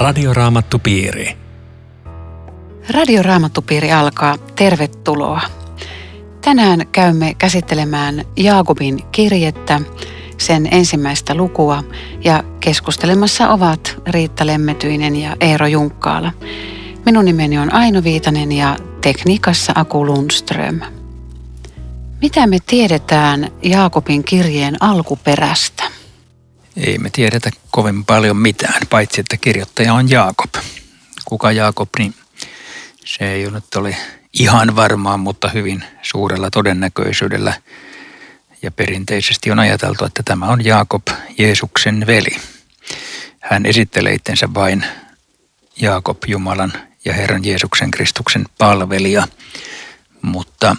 Radioraamattupiiri. Radioraamattupiiri alkaa. Tervetuloa. Tänään käymme käsittelemään Jaakobin kirjettä, sen ensimmäistä lukua ja keskustelemassa ovat Riitta Lemmetyinen ja Eero Junkkaala. Minun nimeni on Aino Viitanen ja tekniikassa Aku Lundström. Mitä me tiedetään Jaakobin kirjeen alkuperästä? Ei me tiedetä kovin paljon mitään, paitsi että kirjoittaja on Jaakob. Kuka Jaakob, niin se ei nyt ole ihan varmaa, mutta hyvin suurella todennäköisyydellä. Ja perinteisesti on ajateltu, että tämä on Jaakob, Jeesuksen veli. Hän esittelee itsensä vain Jaakob, Jumalan ja Herran Jeesuksen Kristuksen palvelija, mutta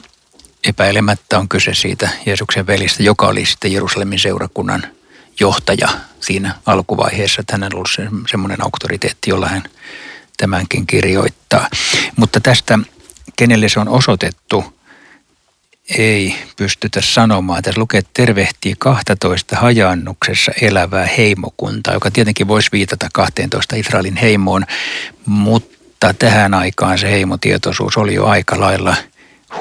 epäilemättä on kyse siitä Jeesuksen velistä, joka oli sitten Jerusalemin seurakunnan johtaja siinä alkuvaiheessa. Että hänellä on ollut semmoinen auktoriteetti, jolla hän tämänkin kirjoittaa. Mutta tästä, kenelle se on osoitettu, ei pystytä sanomaan. Tässä lukee, että tervehtii 12 hajannuksessa elävää heimokuntaa, joka tietenkin voisi viitata 12 Israelin heimoon, mutta tähän aikaan se heimotietoisuus oli jo aika lailla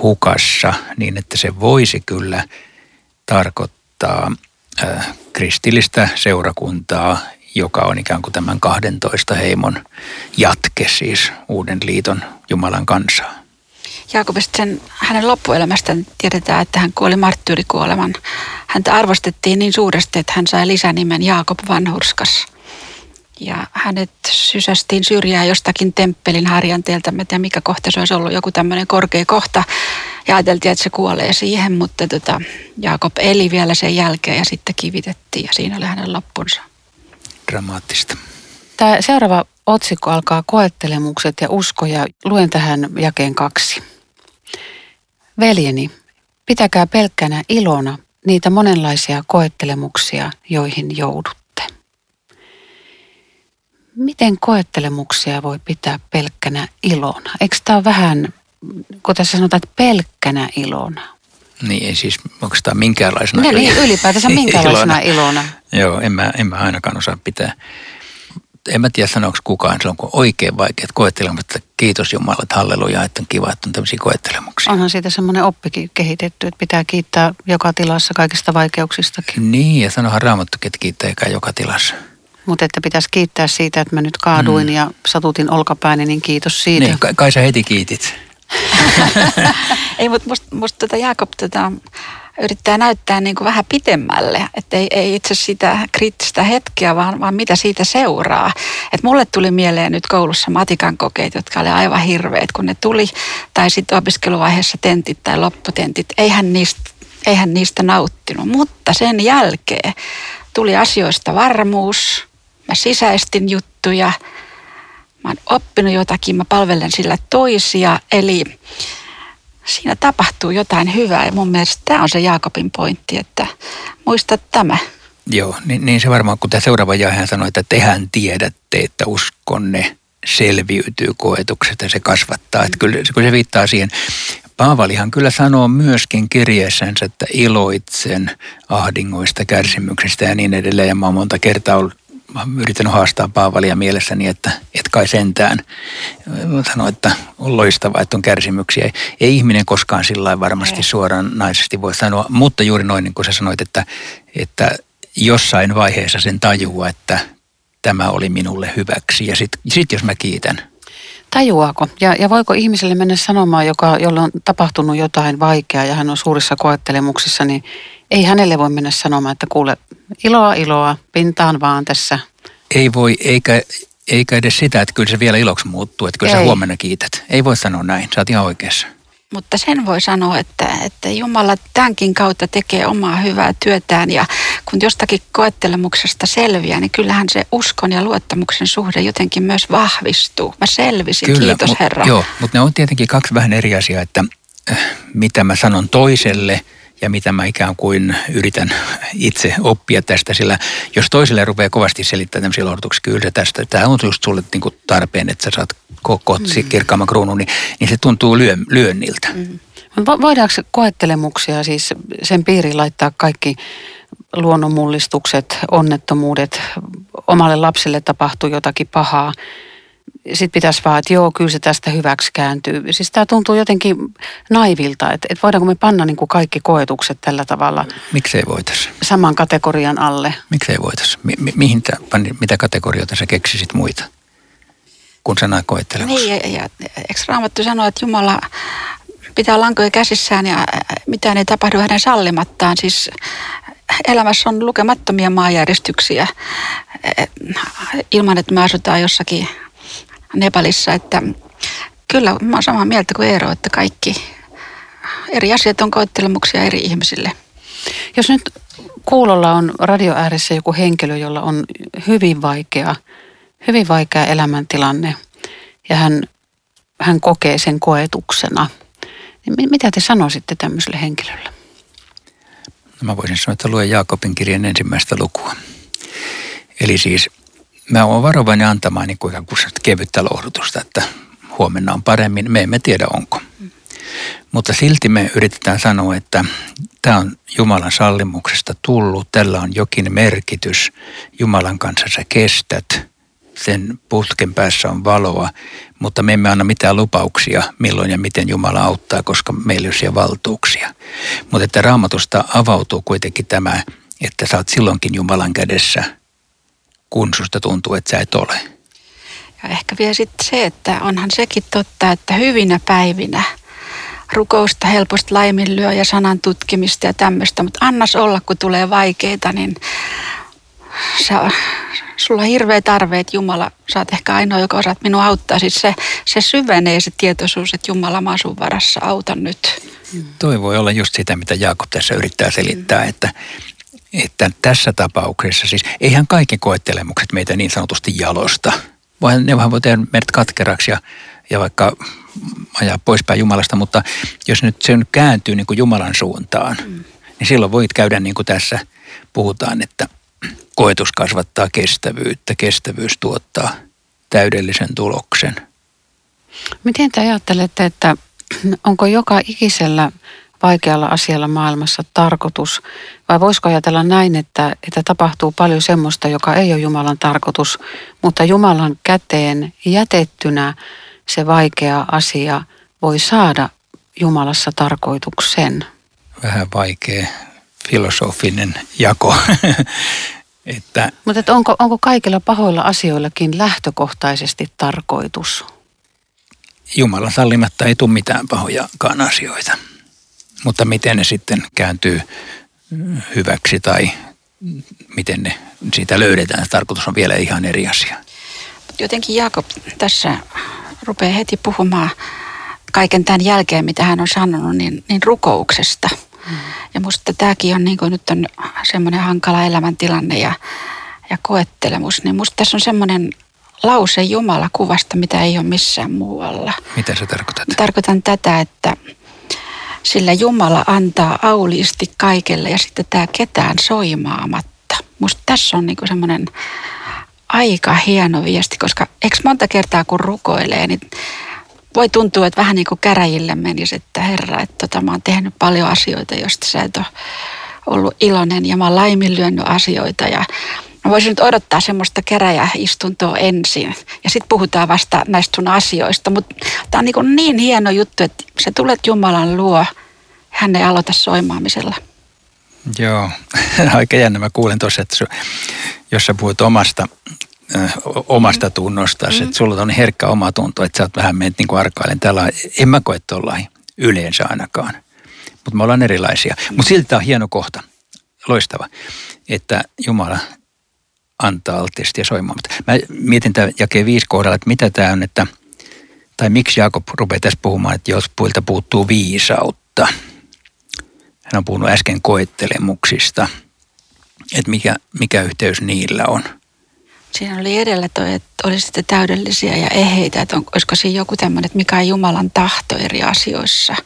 hukassa, niin että se voisi kyllä tarkoittaa kristillistä seurakuntaa, joka on ikään kuin tämän 12 heimon jatke, siis uuden liiton Jumalan kansaa. Jaakobista sen, hänen loppuelämästään tiedetään, että hän kuoli marttyyrikuoleman. Häntä arvostettiin niin suuresti, että hän sai lisänimen Jaakob Vanhurskas. Ja hänet sysästiin syrjään jostakin temppelin harjanteelta. Mä tiedän, mikä kohta se olisi ollut, joku tämmöinen korkea kohta. Ja ajateltiin, että se kuolee siihen, mutta tota, Jaakob eli vielä sen jälkeen ja sitten kivitettiin ja siinä oli hänen loppunsa. Dramaattista. Tämä seuraava otsikko alkaa koettelemukset ja usko ja luen tähän jakeen kaksi. Veljeni, pitäkää pelkkänä ilona niitä monenlaisia koettelemuksia, joihin joudutte. Miten koettelemuksia voi pitää pelkkänä ilona? Eikö tämä ole vähän, kun tässä sanotaan, että pelkkänä ilona? Niin, ei siis, onko tämä minkäänlaisena no, niin, ylipäätänsä minkäänlaisena ilona? ilona. Joo, en mä, en mä ainakaan osaa pitää en mä tiedä sanooko kukaan silloin, kun oikein vaikeat koettelemat, että kiitos Jumala, että halleluja, että on kiva, että on tämmöisiä koettelemuksia. Onhan siitä semmoinen oppikin kehitetty, että pitää kiittää joka tilassa kaikista vaikeuksistakin. Niin, ja sanohan raamattukin, että kiittää joka tilassa. Mutta että pitäisi kiittää siitä, että mä nyt kaaduin mm. ja satutin olkapääni, niin kiitos siitä. Niin, kai, kai sä heti kiitit. Ei, mutta musta, musta tota Jaakob tota, yrittää näyttää niin kuin vähän pitemmälle, että ei, ei itse sitä kriittistä hetkeä, vaan, vaan mitä siitä seuraa. Et mulle tuli mieleen nyt koulussa matikan kokeet, jotka oli aivan hirveät, kun ne tuli, tai sitten opiskeluvaiheessa tentit tai lopputentit. Eihän niistä, eihän niistä nauttinut, mutta sen jälkeen tuli asioista varmuus, mä sisäistin juttuja, mä oon oppinut jotakin, mä palvelen sillä toisia, eli siinä tapahtuu jotain hyvää ja mun mielestä tämä on se Jaakobin pointti, että muista tämä. Joo, niin, niin se varmaan, kun tämä seuraava jae hän sanoi, että tehän tiedätte, että uskonne selviytyy koetuksesta ja se kasvattaa. Että kyllä, kyllä se viittaa siihen. Paavalihan kyllä sanoo myöskin kirjeessänsä, että iloitsen ahdingoista, kärsimyksistä ja niin edelleen. Ja mä oon monta kertaa ollut yrittänyt haastaa Paavalia mielessäni, että et kai sentään. Mä sanoin, että on loistavaa, että on kärsimyksiä. Ei, ei ihminen koskaan sillä varmasti suoraan naisesti voi sanoa, mutta juuri noin niin kuin sä sanoit, että, että jossain vaiheessa sen tajua, että tämä oli minulle hyväksi. Ja sitten sit jos mä kiitän. Tajuaako? Ja, ja voiko ihmiselle mennä sanomaan, joka, jolla on tapahtunut jotain vaikeaa ja hän on suurissa koettelemuksissa, niin ei hänelle voi mennä sanomaan, että kuule, iloa iloa, pintaan vaan tässä. Ei voi, eikä, eikä edes sitä, että kyllä se vielä iloksi muuttuu, että kyllä ei. sä huomenna kiität. Ei voi sanoa näin, sä oot ihan oikeassa. Mutta sen voi sanoa, että, että Jumala tämänkin kautta tekee omaa hyvää työtään ja kun jostakin koettelemuksesta selviää, niin kyllähän se uskon ja luottamuksen suhde jotenkin myös vahvistuu. Mä selvisin, Kyllä, kiitos mut, Herra. Joo, mutta ne on tietenkin kaksi vähän eri asiaa, että äh, mitä mä sanon toiselle – ja mitä mä ikään kuin yritän itse oppia tästä, sillä jos toiselle rupeaa kovasti selittämään tämmöisiä lohdutuksia, kyllä tästä, tämä on just sulle niin kuin tarpeen, että sä saat kotsi mm. kirkkaamman kruunun, niin, niin se tuntuu lyö, lyönniltä. Mm. Voidaanko koettelemuksia siis sen piiriin laittaa kaikki luonnonmullistukset, onnettomuudet, omalle lapselle tapahtuu jotakin pahaa. Sitten pitäisi vaan, että joo, kyllä se tästä hyväksi kääntyy. Siis tämä tuntuu jotenkin naivilta, että, että voidaanko me panna niin kuin kaikki koetukset tällä tavalla Miksei voitaisi? saman kategorian alle. Miksei voitaisi? Mi- mi- mihin tää, mitä kategorioita sä keksisit muita, kun sanaa koettelemus? Niin, ja, ja eikö Raamattu sanoa, että Jumala pitää lankoja käsissään ja mitään ei tapahdu hänen sallimattaan. Siis elämässä on lukemattomia maanjäristyksiä ilman, että me asutaan jossakin Nepalissa. Että kyllä mä oon samaa mieltä kuin Eero, että kaikki eri asiat on koettelemuksia eri ihmisille. Jos nyt kuulolla on radio ääressä joku henkilö, jolla on hyvin vaikea, hyvin vaikea elämäntilanne ja hän, hän kokee sen koetuksena, niin mitä te sanoisitte tämmöiselle henkilölle? No mä voisin sanoa, että luen Jaakobin kirjan ensimmäistä lukua. Eli siis mä oon varovainen antamaan niin kuin kevyttä lohdutusta, että huomenna on paremmin. Me emme tiedä onko. Mutta silti me yritetään sanoa, että tämä on Jumalan sallimuksesta tullut, tällä on jokin merkitys. Jumalan kanssa sä kestät, sen putken päässä on valoa, mutta me emme anna mitään lupauksia, milloin ja miten Jumala auttaa, koska meillä ei ole valtuuksia. Mutta että raamatusta avautuu kuitenkin tämä, että sä oot silloinkin Jumalan kädessä, kun susta tuntuu, että sä et ole. Ja ehkä vielä sitten se, että onhan sekin totta, että hyvinä päivinä rukousta helposti laiminlyö ja sanan tutkimista ja tämmöistä, mutta annas olla, kun tulee vaikeita, niin sä, sulla on hirveä tarve, että Jumala, sä oot ehkä ainoa, joka osaat minua auttaa. Siis se, se syvenee se tietoisuus, että Jumala, mä asun varassa, auta nyt. Toi voi olla just sitä, mitä Jaakob tässä yrittää selittää, että, että tässä tapauksessa, siis eihän kaikki koettelemukset meitä niin sanotusti jalosta, vaan ne vähän voi tehdä meidät katkeraksi ja, ja vaikka ajaa poispäin Jumalasta, mutta jos nyt se nyt kääntyy niin kuin Jumalan suuntaan, mm. niin silloin voit käydä niin kuin tässä puhutaan, että – koetus kasvattaa kestävyyttä, kestävyys tuottaa täydellisen tuloksen. Miten te ajattelette, että onko joka ikisellä vaikealla asialla maailmassa tarkoitus? Vai voisiko ajatella näin, että, että tapahtuu paljon semmoista, joka ei ole Jumalan tarkoitus, mutta Jumalan käteen jätettynä se vaikea asia voi saada Jumalassa tarkoituksen? Vähän vaikea filosofinen jako. Että, Mutta että onko, onko kaikilla pahoilla asioillakin lähtökohtaisesti tarkoitus? Jumalan sallimatta ei tule mitään pahojakaan asioita. Mutta miten ne sitten kääntyy hyväksi tai miten ne siitä löydetään, tarkoitus on vielä ihan eri asia. Jotenkin Jaakob tässä rupeaa heti puhumaan kaiken tämän jälkeen, mitä hän on sanonut, niin, niin rukouksesta – Mm. Ja musta tämäkin on, niin kuin nyt on semmoinen hankala elämäntilanne ja, ja koettelemus, niin musta tässä on semmoinen lause Jumala kuvasta, mitä ei ole missään muualla. Mitä se tarkoitat? Tarkoitan tätä, että sillä Jumala antaa auliisti kaikelle ja sitten tämä ketään soimaamatta. Musta tässä on niinku semmoinen aika hieno viesti, koska eikö monta kertaa kun rukoilee, niin voi tuntua, että vähän niin kuin käräjille menisi, että herra, että tota, mä oon tehnyt paljon asioita, joista sä et ole ollut iloinen ja mä oon laiminlyönyt asioita ja voisin nyt odottaa semmoista käräjäistuntoa ensin ja sitten puhutaan vasta näistä sun asioista. Mutta tämä on niin, niin hieno juttu, että sä tulet Jumalan luo, hän ei aloita soimaamisella. Joo, aika jännä. Mä kuulen tuossa, että jos sä puhut omasta omasta mm. tunnosta, mm. että sulla on herkkä oma tunto, että sä oot vähän mennyt niin arkailen tällä. En mä koe tuollain yleensä ainakaan, mutta me ollaan erilaisia. Mm. Mutta silti tämä on hieno kohta, loistava, että Jumala antaa altisti ja soimaamatta. Mä mietin tämän jakeen viisi kohdalla, että mitä tämä on, että, tai miksi Jaakob rupeaa tässä puhumaan, että jos puilta puuttuu viisautta. Hän on puhunut äsken koettelemuksista, että mikä, mikä yhteys niillä on – Siinä oli edellä toi, että olisitte täydellisiä ja eheitä, että on, olisiko siinä joku tämmöinen, että mikä on Jumalan tahto eri asioissa,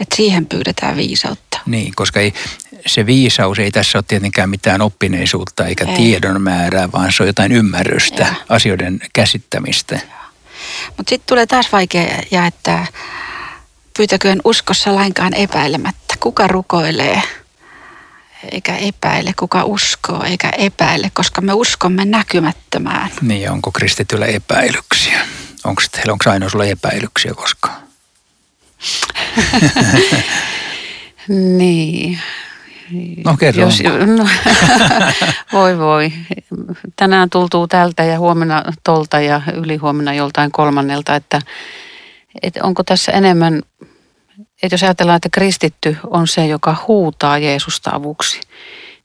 että siihen pyydetään viisautta. Niin, koska ei, se viisaus ei tässä ole tietenkään mitään oppineisuutta eikä ei. tiedon määrää, vaan se on jotain ymmärrystä, ja. asioiden käsittämistä. Mutta sitten tulee taas vaikea ja että pyytäköön uskossa lainkaan epäilemättä. Kuka rukoilee eikä epäile, kuka uskoo eikä epäile, koska me uskomme näkymättömään. Niin, onko kristityllä epäilyksiä? Onko heillä onko aina sulla epäilyksiä koskaan? niin. No kerro. Jos, no, voi voi. Tänään tultuu tältä ja huomenna tolta ja ylihuomenna joltain kolmannelta, että, että onko tässä enemmän, että jos ajatellaan, että kristitty on se, joka huutaa Jeesusta avuksi,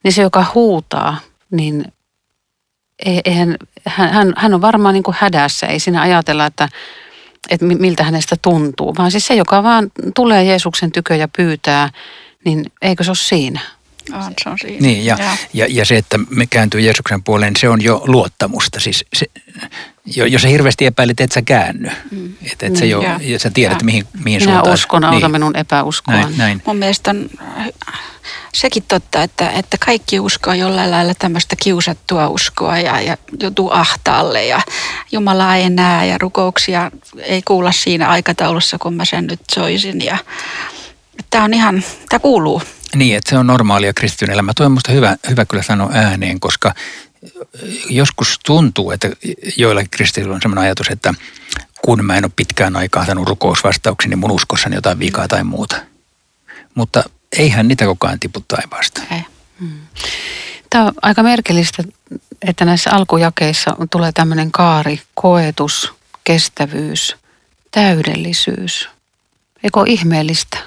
niin se, joka huutaa, niin eihän, hän, hän on varmaan niin kuin hädässä. Ei siinä ajatella, että, että miltä hänestä tuntuu, vaan siis se, joka vaan tulee Jeesuksen tykö ja pyytää, niin eikö se ole siinä? On, se on siinä. Niin, ja, ja. ja, ja se, että me kääntyy Jeesuksen puoleen, se on jo luottamusta. Siis se, jos sä hirveästi epäilit, et sä käänny. Mm. Että et sä, jo, ja, ja sä tiedät, ja. mihin, mihin Minä suuntaan. uskon, auta niin. minun epäuskoa. Näin, näin. Mun mielestä on sekin totta, että, että kaikki uskoo jollain lailla tämmöistä kiusattua uskoa ja, ja joutuu ahtaalle ja Jumala ei näe ja rukouksia ei kuulla siinä aikataulussa, kun mä sen nyt soisin. Ja, tämä on ihan, tämä kuuluu. Niin, että se on normaalia kristityn elämä. Tuo on minusta hyvä, hyvä kyllä sanoa ääneen, koska joskus tuntuu, että joillakin kristityillä on sellainen ajatus, että kun mä en ole pitkään aikaa saanut rukousvastauksia, niin mun uskossani jotain vikaa tai muuta. Mutta eihän niitä koko ajan tipu taivaasta. Ei. Hmm. Tämä on aika merkillistä, että näissä alkujakeissa tulee tämmöinen kaari, koetus, kestävyys, täydellisyys. Eikö ole ihmeellistä,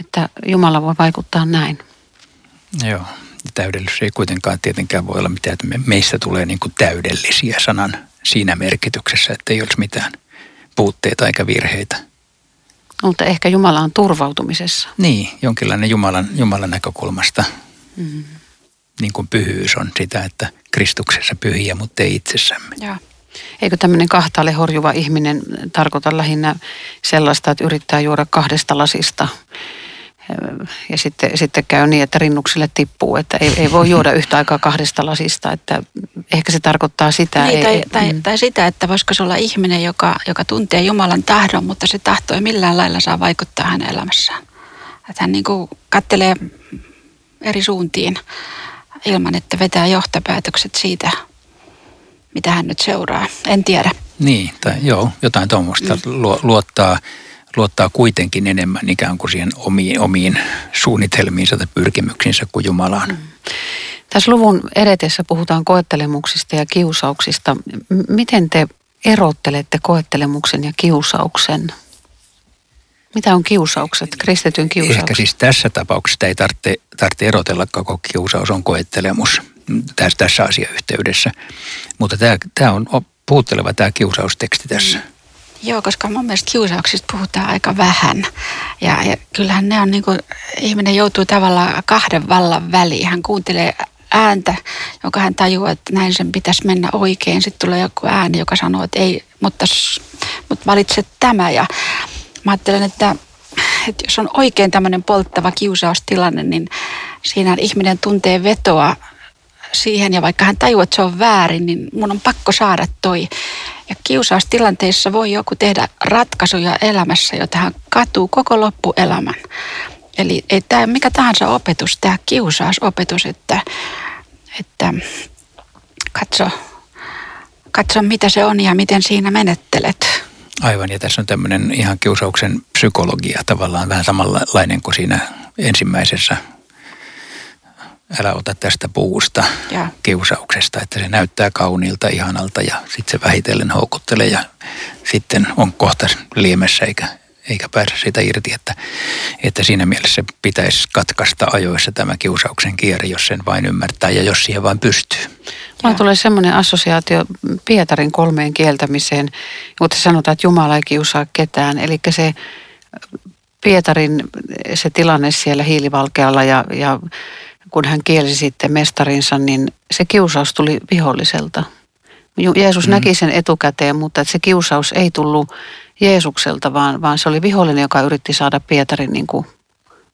että Jumala voi vaikuttaa näin? Joo, täydellisyys ei kuitenkaan tietenkään voi olla mitään, että meistä tulee niin kuin täydellisiä sanan siinä merkityksessä, että ei olisi mitään puutteita eikä virheitä. Mutta ehkä Jumala on turvautumisessa. Niin, jonkinlainen Jumalan, Jumalan näkökulmasta. Mm. Niin kuin pyhyys on sitä, että Kristuksessa pyhiä, mutta ei itsessämme. Ja. Eikö tämmöinen kahtaalle horjuva ihminen tarkoita lähinnä sellaista, että yrittää juoda kahdesta lasista ja sitten, sitten käy niin, että rinnuksille tippuu, että ei, ei voi juoda yhtä aikaa kahdesta lasista, että ehkä se tarkoittaa sitä. Niin, tai, ei, tai, mm. tai sitä, että voisiko se olla ihminen, joka, joka tuntee Jumalan tahdon, mutta se tahto ei millään lailla saa vaikuttaa hänen elämässään. Että hän niin kuin kattelee eri suuntiin ilman, että vetää johtopäätökset siitä, mitä hän nyt seuraa. En tiedä. Niin, tai joo, jotain tuommoista mm. luottaa luottaa kuitenkin enemmän ikään kuin siihen omiin, omiin suunnitelmiinsa tai pyrkimyksiinsä kuin Jumalaan. Mm. Tässä luvun edetessä puhutaan koettelemuksista ja kiusauksista. Miten te erottelette koettelemuksen ja kiusauksen? Mitä on kiusaukset, kristityn kiusaukset? Ehkä siis tässä tapauksessa ei tarvitse, tarvitse erotella, koko kiusaus on koettelemus tässä, tässä asiayhteydessä. Mutta tämä, tämä on puhutteleva tämä kiusausteksti tässä. Mm. Joo, koska mun mielestä kiusauksista puhutaan aika vähän. Ja, ja kyllähän ne on niin kuin, ihminen joutuu tavallaan kahden vallan väliin. Hän kuuntelee ääntä, jonka hän tajuaa, että näin sen pitäisi mennä oikein. Sitten tulee joku ääni, joka sanoo, että ei, mutta, mutta valitse tämä. Ja mä ajattelen, että, että jos on oikein tämmöinen polttava kiusaustilanne, niin siinä ihminen tuntee vetoa siihen ja vaikka hän tajuaa, että se on väärin, niin mun on pakko saada toi. Ja kiusaustilanteissa voi joku tehdä ratkaisuja elämässä, jota hän katuu koko loppuelämän. Eli ei tämä mikä tahansa opetus, tämä kiusausopetus, että, että katso, katso mitä se on ja miten siinä menettelet. Aivan, ja tässä on tämmöinen ihan kiusauksen psykologia tavallaan vähän samanlainen kuin siinä ensimmäisessä älä ota tästä puusta ja. kiusauksesta, että se näyttää kauniilta, ihanalta ja sitten se vähitellen houkuttelee ja sitten on kohta liemessä eikä, eikä pääse siitä irti, että, että siinä mielessä pitäisi katkaista ajoissa tämä kiusauksen kierre, jos sen vain ymmärtää ja jos siihen vain pystyy. Mulla tulee semmoinen assosiaatio Pietarin kolmeen kieltämiseen, mutta sanotaan, että Jumala ei kiusaa ketään, eli se Pietarin se tilanne siellä hiilivalkealla ja, ja kun hän kielsi sitten mestarinsa, niin se kiusaus tuli viholliselta. Jeesus mm. näki sen etukäteen, mutta se kiusaus ei tullut Jeesukselta, vaan, vaan se oli vihollinen, joka yritti saada Pietarin niin kuin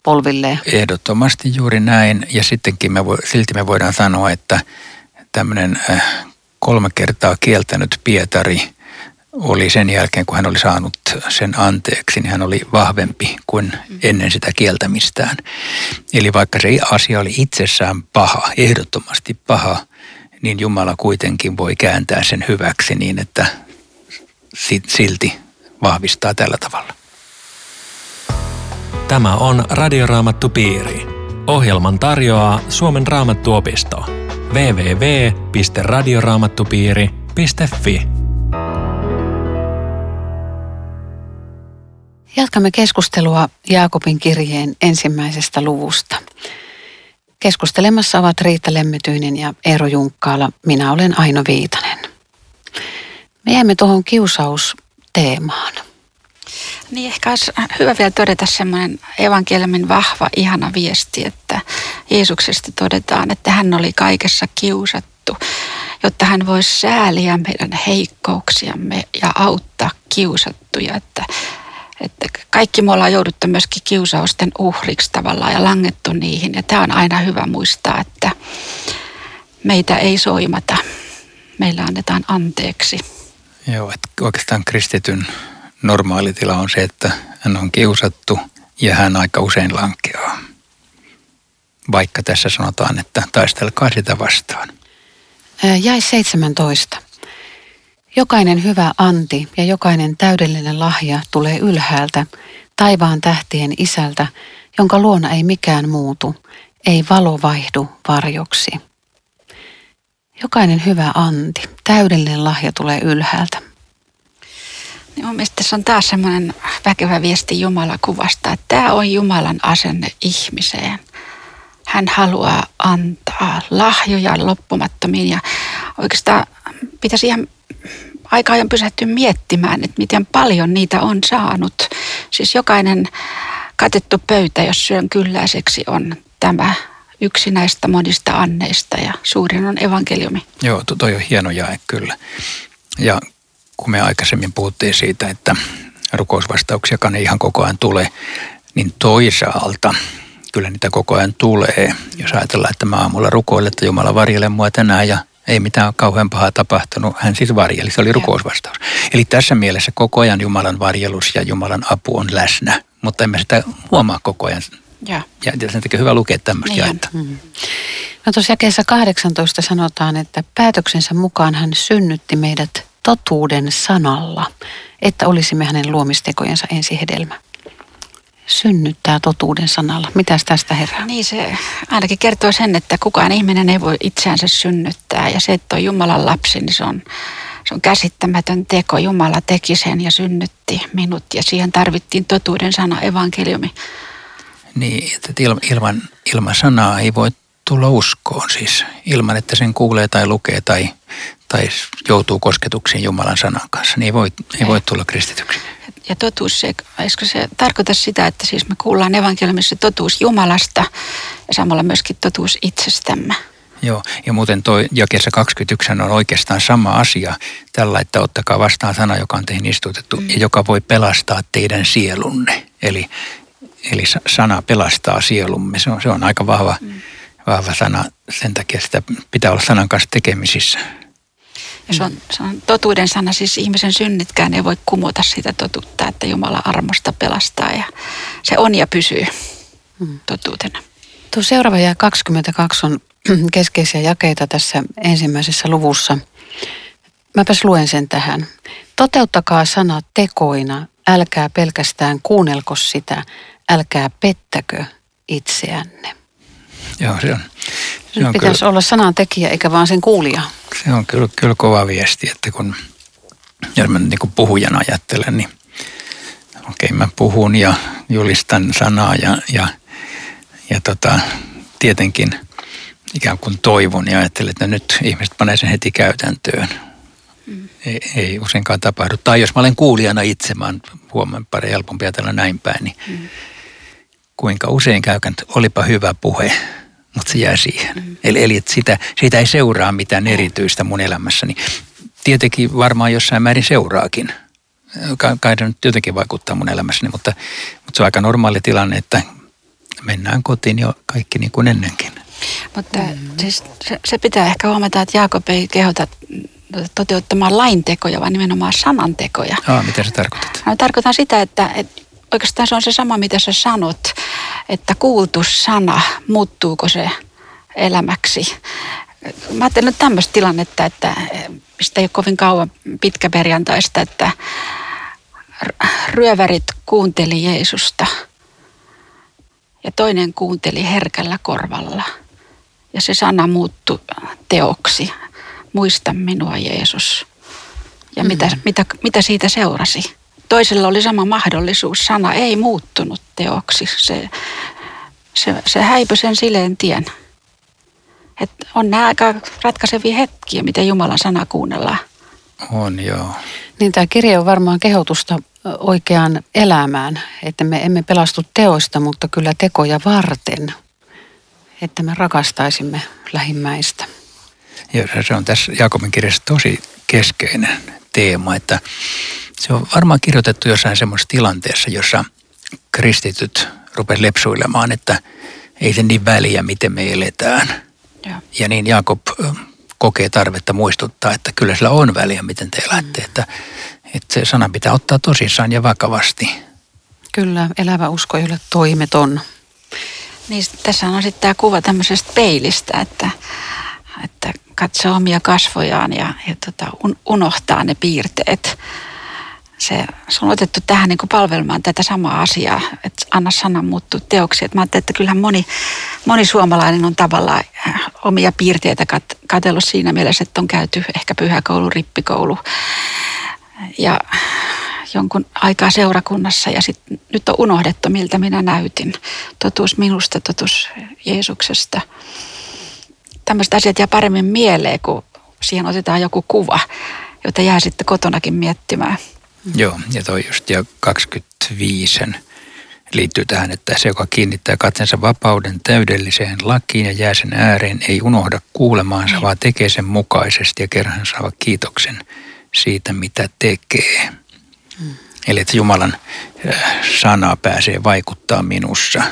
polvilleen. Ehdottomasti juuri näin. Ja sittenkin me vo, silti me voidaan sanoa, että tämmöinen äh, kolme kertaa kieltänyt Pietari oli sen jälkeen, kun hän oli saanut sen anteeksi, niin hän oli vahvempi kuin ennen sitä kieltämistään. Eli vaikka se asia oli itsessään paha, ehdottomasti paha, niin Jumala kuitenkin voi kääntää sen hyväksi niin, että silti vahvistaa tällä tavalla. Tämä on Radioraamattu Piiri. Ohjelman tarjoaa Suomen raamattuopisto. www.radioraamattupiiri.fi Jatkamme keskustelua Jaakobin kirjeen ensimmäisestä luvusta. Keskustelemassa ovat Riitta Lemmetyinen ja Eero Junkkaala. Minä olen Aino Viitanen. Me jäämme tuohon kiusausteemaan. Niin ehkä olisi hyvä vielä todeta semmoinen evankeliumin vahva, ihana viesti, että Jeesuksesta todetaan, että hän oli kaikessa kiusattu, jotta hän voisi sääliä meidän heikkouksiamme ja auttaa kiusattuja. Että, että kaikki me ollaan jouduttu myöskin kiusausten uhriksi tavallaan ja langettu niihin. Ja tämä on aina hyvä muistaa, että meitä ei soimata. Meillä annetaan anteeksi. Joo, että oikeastaan kristityn normaali tila on se, että hän on kiusattu ja hän aika usein lankeaa. Vaikka tässä sanotaan, että taistelkaa sitä vastaan. Jäi 17. Jokainen hyvä anti ja jokainen täydellinen lahja tulee ylhäältä, taivaan tähtien isältä, jonka luona ei mikään muutu, ei valo vaihdu varjoksi. Jokainen hyvä anti, täydellinen lahja tulee ylhäältä. Niin mun mielestä tässä on taas semmoinen väkevä viesti Jumala kuvasta, että tämä on Jumalan asenne ihmiseen. Hän haluaa antaa lahjoja loppumattomiin ja oikeastaan pitäisi ihan aika ajan pysähtyä miettimään, että miten paljon niitä on saanut. Siis jokainen katettu pöytä, jos syön kylläiseksi, on tämä yksi näistä monista anneista ja suurin on evankeliumi. Joo, toi on hieno jae kyllä. Ja kun me aikaisemmin puhuttiin siitä, että rukousvastauksiakaan ei ihan koko ajan tule, niin toisaalta kyllä niitä koko ajan tulee. Jos ajatellaan, että mä aamulla rukoilen, että Jumala varjele mua tänään ja ei mitään kauhean pahaa tapahtunut, hän siis varjeli, se oli rukousvastaus. Eli tässä mielessä koko ajan Jumalan varjelus ja Jumalan apu on läsnä, mutta emme sitä huomaa koko ajan. Ja, ja sen takia hyvä lukea tämmöistä niin jaetta. Mm. No tuossa jakeessa 18 sanotaan, että päätöksensä mukaan hän synnytti meidät totuuden sanalla, että olisimme hänen luomistekojensa ensihedelmä. Synnyttää totuuden sanalla. Mitäs tästä herää? Niin se ainakin kertoo sen, että kukaan ihminen ei voi itseänsä synnyttää. Ja se, että on Jumalan lapsi, niin se on, se on käsittämätön teko. Jumala teki sen ja synnytti minut ja siihen tarvittiin totuuden sana, evankeliumi. Niin, että ilman, ilman sanaa ei voi tulla uskoon siis ilman, että sen kuulee tai lukee tai, tai joutuu kosketuksiin Jumalan sanan kanssa, niin ei voi, ei voi tulla kristityksi. Ja totuus, se, eikö se tarkoita sitä, että siis me kuullaan evankeliumissa totuus Jumalasta ja samalla myöskin totuus itsestämme? Joo, ja muuten tuo jakeessa 21 on oikeastaan sama asia tällä, että ottakaa vastaan sana, joka on teihin istutettu mm. ja joka voi pelastaa teidän sielunne. Eli, eli sana pelastaa sielumme, se on, se on aika vahva, mm. Vahva sana, sen takia sitä pitää olla sanan kanssa tekemisissä. Ja se on, se on totuuden sana, siis ihmisen synnitkään ei voi kumota sitä totuutta, että Jumala armosta pelastaa ja se on ja pysyy hmm. totuutena. Tuo seuraava ja 22 on keskeisiä jakeita tässä ensimmäisessä luvussa. Mäpäs luen sen tähän. Toteuttakaa sana tekoina, älkää pelkästään kuunnelko sitä, älkää pettäkö itseänne. Joo, se on. Se Nyt on pitäisi kyllä, olla sanan tekijä eikä vaan sen kuulija. Se on kyllä, kyllä kova viesti, että kun jos mä niin kuin puhujan ajattelen, niin okei okay, mä puhun ja julistan sanaa ja, ja, ja tota, tietenkin ikään kuin toivon ja ajattelen, että nyt ihmiset panee sen heti käytäntöön. Mm. Ei, ei useinkaan tapahdu. Tai jos mä olen kuulijana itse, mä huomaan pari helpompi ajatella näin päin, niin mm. kuinka usein käykän, olipa hyvä puhe, mutta se jää siihen. Mm. Eli, eli että sitä, siitä ei seuraa mitään erityistä mun elämässäni. Tietenkin varmaan jossain määrin seuraakin. Kai se nyt jotenkin vaikuttaa mun elämässäni, mutta, mutta se on aika normaali tilanne, että mennään kotiin jo kaikki niin kuin ennenkin. Mutta mm. siis se, se pitää ehkä huomata, että Jaakob ei kehota toteuttamaan laintekoja, vaan nimenomaan sanantekoja. Aa, mitä se tarkoittaa? No, tarkoitan sitä, että, että oikeastaan se on se sama, mitä sä sanot, että kuultu sana, muuttuuko se elämäksi. Mä ajattelen nyt tämmöistä tilannetta, että mistä ei ole kovin kauan pitkä perjantaista, että ryövärit kuunteli Jeesusta ja toinen kuunteli herkällä korvalla. Ja se sana muuttui teoksi. Muista minua Jeesus. Ja mm. mitä, mitä, mitä siitä seurasi? Toisella oli sama mahdollisuus. Sana ei muuttunut teoksi. Se, se, se häipyi sen sileen tien. Et on nämä aika ratkaisevia hetkiä, miten Jumalan sana kuunnellaan. On, joo. Niin tämä kirja on varmaan kehotusta oikeaan elämään, että me emme pelastu teoista, mutta kyllä tekoja varten, että me rakastaisimme lähimmäistä. Joo, se on tässä Jaakobin kirjassa tosi keskeinen teema, että se on varmaan kirjoitettu jossain semmoisessa tilanteessa, jossa kristityt rupesivat lepsuilemaan, että ei se niin väliä, miten me eletään. Ja, ja niin Jaakob kokee tarvetta muistuttaa, että kyllä sillä on väliä, miten te elätte. Mm. Että, että se sana pitää ottaa tosissaan ja vakavasti. Kyllä, elävä usko ei ole toimeton. Niin, tässä on sitten tämä kuva tämmöisestä peilistä, että, että katsoo omia kasvojaan ja, ja tota, unohtaa ne piirteet se, se on otettu tähän niin palvelemaan tätä samaa asiaa, että anna sana muuttua teoksi. Et mä ajattelin, että kyllähän moni, moni suomalainen on tavallaan äh, omia piirteitä kat, katsellut siinä mielessä, että on käyty ehkä pyhäkoulu, rippikoulu ja jonkun aikaa seurakunnassa ja sit, nyt on unohdettu, miltä minä näytin. Totuus minusta, totuus Jeesuksesta. Tämmöiset asiat jää paremmin mieleen, kun siihen otetaan joku kuva, jota jää sitten kotonakin miettimään. Joo, ja toi just ja 25 liittyy tähän, että se, joka kiinnittää katsensa vapauden täydelliseen lakiin ja jää sen ääreen, ei unohda kuulemaansa, niin. vaan tekee sen mukaisesti ja kerran saa kiitoksen siitä, mitä tekee. Hmm. Eli että Jumalan äh, sana pääsee vaikuttaa minussa.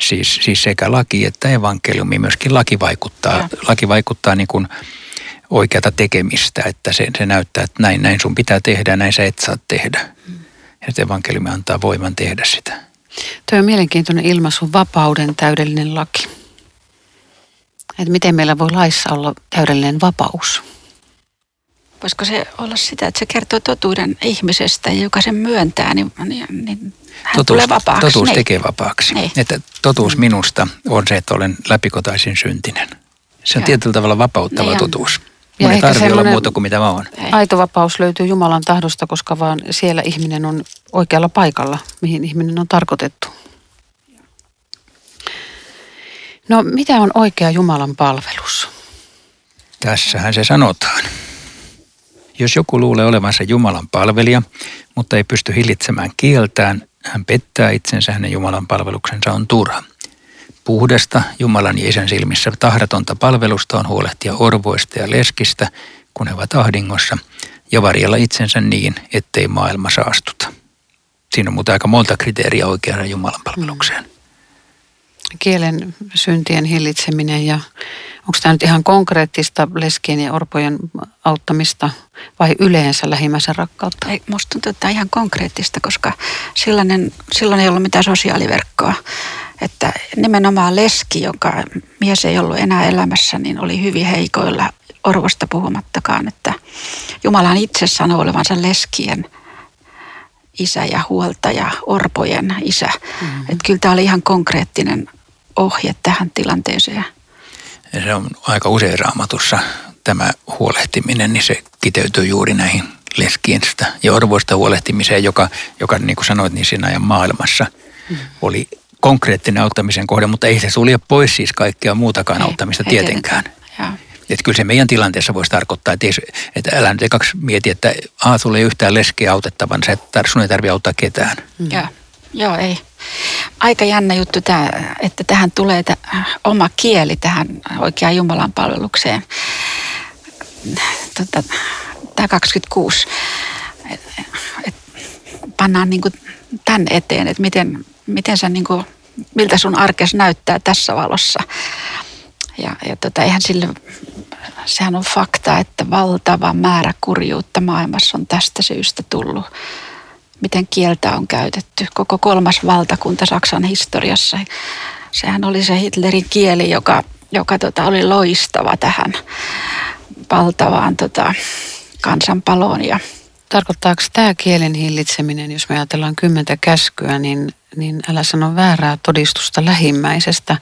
Siis, siis sekä laki että evankeliumi, myöskin laki vaikuttaa. Ja. Laki vaikuttaa niin kuin oikeata tekemistä, että se, se näyttää, että näin, näin sun pitää tehdä, näin sä et saa tehdä. Mm. Ja evankeliumi antaa voiman tehdä sitä. Tuo on mielenkiintoinen ilmaisu, vapauden täydellinen laki. Että miten meillä voi laissa olla täydellinen vapaus? Voisiko se olla sitä, että se kertoo totuuden ihmisestä ja joka sen myöntää, niin, niin, niin hän totuus, tulee vapaaksi. Totuus niin. tekee vapaaksi. Niin. Että totuus mm. minusta on se, että olen läpikotaisin syntinen. Se on ja. tietyllä tavalla vapauttava niin totuus. Ja ei tarvitse olla muuta kuin mitä mä oon. Aito vapaus löytyy Jumalan tahdosta, koska vaan siellä ihminen on oikealla paikalla, mihin ihminen on tarkoitettu. No mitä on oikea Jumalan palvelus? Tässähän se sanotaan. Jos joku luulee olevansa Jumalan palvelija, mutta ei pysty hillitsemään kieltään, hän pettää itsensä, hänen Jumalan palveluksensa on turha. Puhdasta Jumalan ja Isän silmissä tahdatonta palvelusta on huolehtia orvoista ja leskistä, kun he ovat ahdingossa, ja varjella itsensä niin, ettei maailma saastuta. Siinä on muuten aika monta kriteeriä oikeaan Jumalan palvelukseen. Kielen syntien hillitseminen ja onko tämä nyt ihan konkreettista leskien ja orpojen auttamista vai yleensä lähimmäisen rakkautta? Ei, musta tuntuu, että tämä ihan konkreettista, koska silloin, silloin ei ollut mitään sosiaaliverkkoa että nimenomaan leski, jonka mies ei ollut enää elämässä, niin oli hyvin heikoilla orvosta puhumattakaan, että Jumala itse sanoi olevansa leskien isä ja huoltaja, orpojen isä. Mm-hmm. Että kyllä tämä oli ihan konkreettinen ohje tähän tilanteeseen. Se on aika usein raamatussa tämä huolehtiminen, niin se kiteytyy juuri näihin leskienstä ja orvoista huolehtimiseen, joka, joka niin kuin sanoit, niin siinä ajan maailmassa mm. oli konkreettinen auttamisen kohde, mutta ei se sulje pois siis kaikkea muutakaan ei, auttamista ei tietenkään. Että kyllä se meidän tilanteessa voisi tarkoittaa, että, ei, että älä nyt kaksi mieti, että a, sulla ei yhtään leskeä autettavan, sä et, sun ei tarvitse auttaa ketään. Mm. Joo, joo, ei. Aika jännä juttu tämä, että tähän tulee tämä oma kieli tähän oikeaan Jumalan palvelukseen. Tota, tämä 26, et, et, pannaan niin kuin tämän eteen, että miten, miten sä niin kuin, miltä sun arkes näyttää tässä valossa. Ja, ja tota, eihän sille sehän on fakta, että valtava määrä kurjuutta maailmassa on tästä syystä tullut. Miten kieltä on käytetty. Koko kolmas valtakunta Saksan historiassa. Sehän oli se Hitlerin kieli, joka, joka tota, oli loistava tähän valtavaan tota, kansanpaloon. Ja Tarkoittaako tämä kielen hillitseminen, jos me ajatellaan kymmentä käskyä, niin, niin älä sano väärää todistusta lähimmäisestä.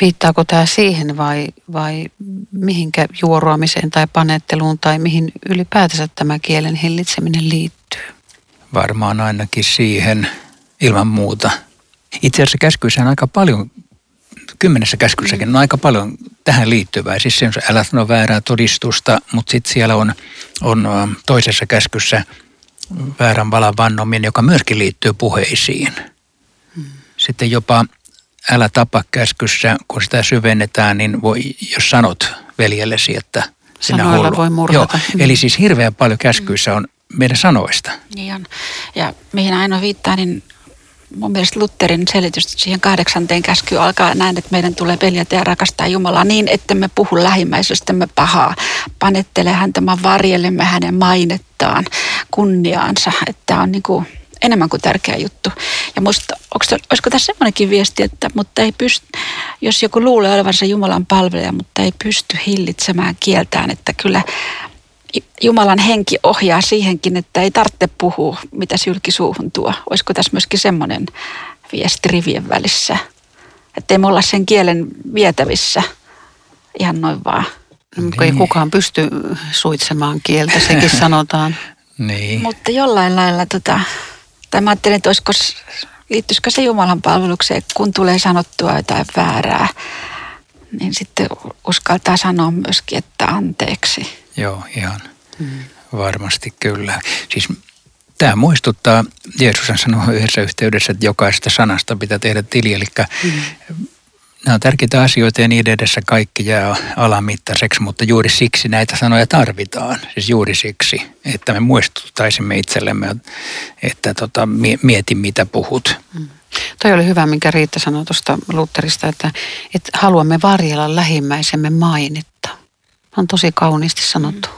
Viittaako tämä siihen vai, vai mihinkä juoruamiseen tai panetteluun tai mihin ylipäätänsä tämä kielen hillitseminen liittyy? Varmaan ainakin siihen ilman muuta. Itse asiassa käskyissä on aika paljon, kymmenessä käskyssäkin on aika paljon tähän liittyvää. Siis se on älä sano väärää todistusta, mutta sitten siellä on, on toisessa käskyssä väärän valan vannominen, joka myöskin liittyy puheisiin. Hmm. Sitten jopa älä tapa käskyssä, kun sitä syvennetään, niin voi, jos sanot veljellesi, että sinä Sanoilla voi murhata. Joo, mm. eli siis hirveän paljon käskyissä on meidän sanoista. Niin on. Ja mihin aina viittaa, niin mun mielestä Lutherin selitys siihen kahdeksanteen käskyyn alkaa näin, että meidän tulee peljätä ja rakastaa Jumalaa niin, että me puhu lähimmäisestämme pahaa. Panettele häntä, varjelemme hänen mainettaan, kunniaansa. Että on niin kuin enemmän kuin tärkeä juttu. Ja musta, onko, olisiko tässä semmoinenkin viesti, että mutta ei pysty, jos joku luulee olevansa Jumalan palvelija, mutta ei pysty hillitsemään kieltään, että kyllä Jumalan henki ohjaa siihenkin, että ei tarvitse puhua, mitä sylki suuhun tuo. Olisiko tässä myöskin semmoinen viesti rivien välissä, että ei me olla sen kielen vietävissä ihan noin vaan. No, ei niin. kukaan pysty suitsemaan kieltä, sekin sanotaan. niin. Mutta jollain lailla tota, tai mä ajattelin, että olisiko, liittyisikö se Jumalan palvelukseen, kun tulee sanottua jotain väärää, niin sitten uskaltaa sanoa myöskin, että anteeksi. Joo, ihan hmm. varmasti kyllä. Siis tämä muistuttaa, Jeesus sanoi yhdessä yhteydessä, että jokaisesta sanasta pitää tehdä tili, eli hmm nämä on tärkeitä asioita ja niiden edessä kaikki jää alamittaiseksi, mutta juuri siksi näitä sanoja tarvitaan. Siis juuri siksi, että me muistuttaisimme itsellemme, että tota, mieti mitä puhut. Mm. Toi oli hyvä, minkä Riitta sanoi tuosta Lutterista, että, että haluamme varjella lähimmäisemme mainetta. On tosi kauniisti sanottu. Mm.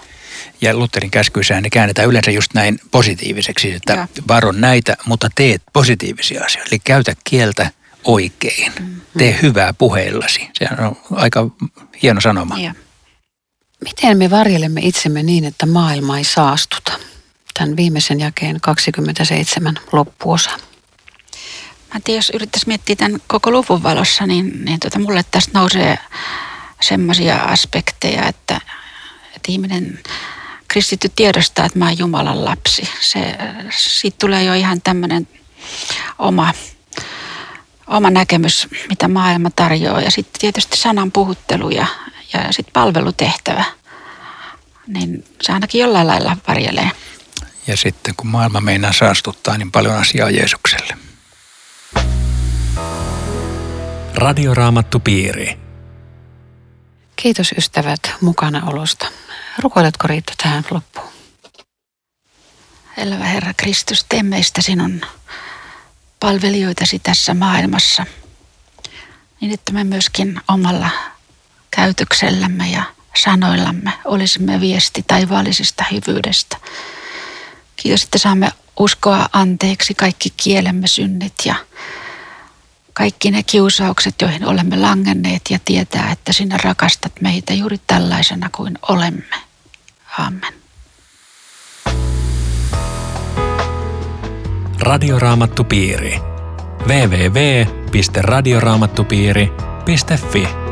Ja Lutherin käskyissään ne käännetään yleensä just näin positiiviseksi, että ja. varon näitä, mutta teet positiivisia asioita. Eli käytä kieltä – oikein. Mm-hmm. Tee hyvää puheillasi. Se on aika hieno sanoma. Ja. Miten me varjelemme itsemme niin, että maailma ei saastuta? Tämän viimeisen jakeen 27 loppuosa. Mä tiedän, jos yrittäisi miettiä tämän koko luvun valossa, niin, niin tota, mulle tästä nousee semmoisia aspekteja, että, että ihminen kristitty tiedostaa, että mä oon Jumalan lapsi. Se, siitä tulee jo ihan tämmöinen oma oma näkemys, mitä maailma tarjoaa. Ja sitten tietysti sanan puhuttelu ja, ja sitten palvelutehtävä. Niin se ainakin jollain lailla varjelee. Ja sitten kun maailma meinaa saastuttaa, niin paljon asiaa Jeesukselle. piiri. Kiitos ystävät mukanaolosta. Rukoiletko Riitta tähän loppuun? Elävä Herra Kristus, tee meistä sinun palvelijoitasi tässä maailmassa, niin että me myöskin omalla käytöksellämme ja sanoillamme olisimme viesti taivaallisesta hyvyydestä. Kiitos, että saamme uskoa anteeksi kaikki kielemme synnit ja kaikki ne kiusaukset, joihin olemme langenneet ja tietää, että sinä rakastat meitä juuri tällaisena kuin olemme. Amen. Radioraamattupiiri. www.radioraamattupiiri.fi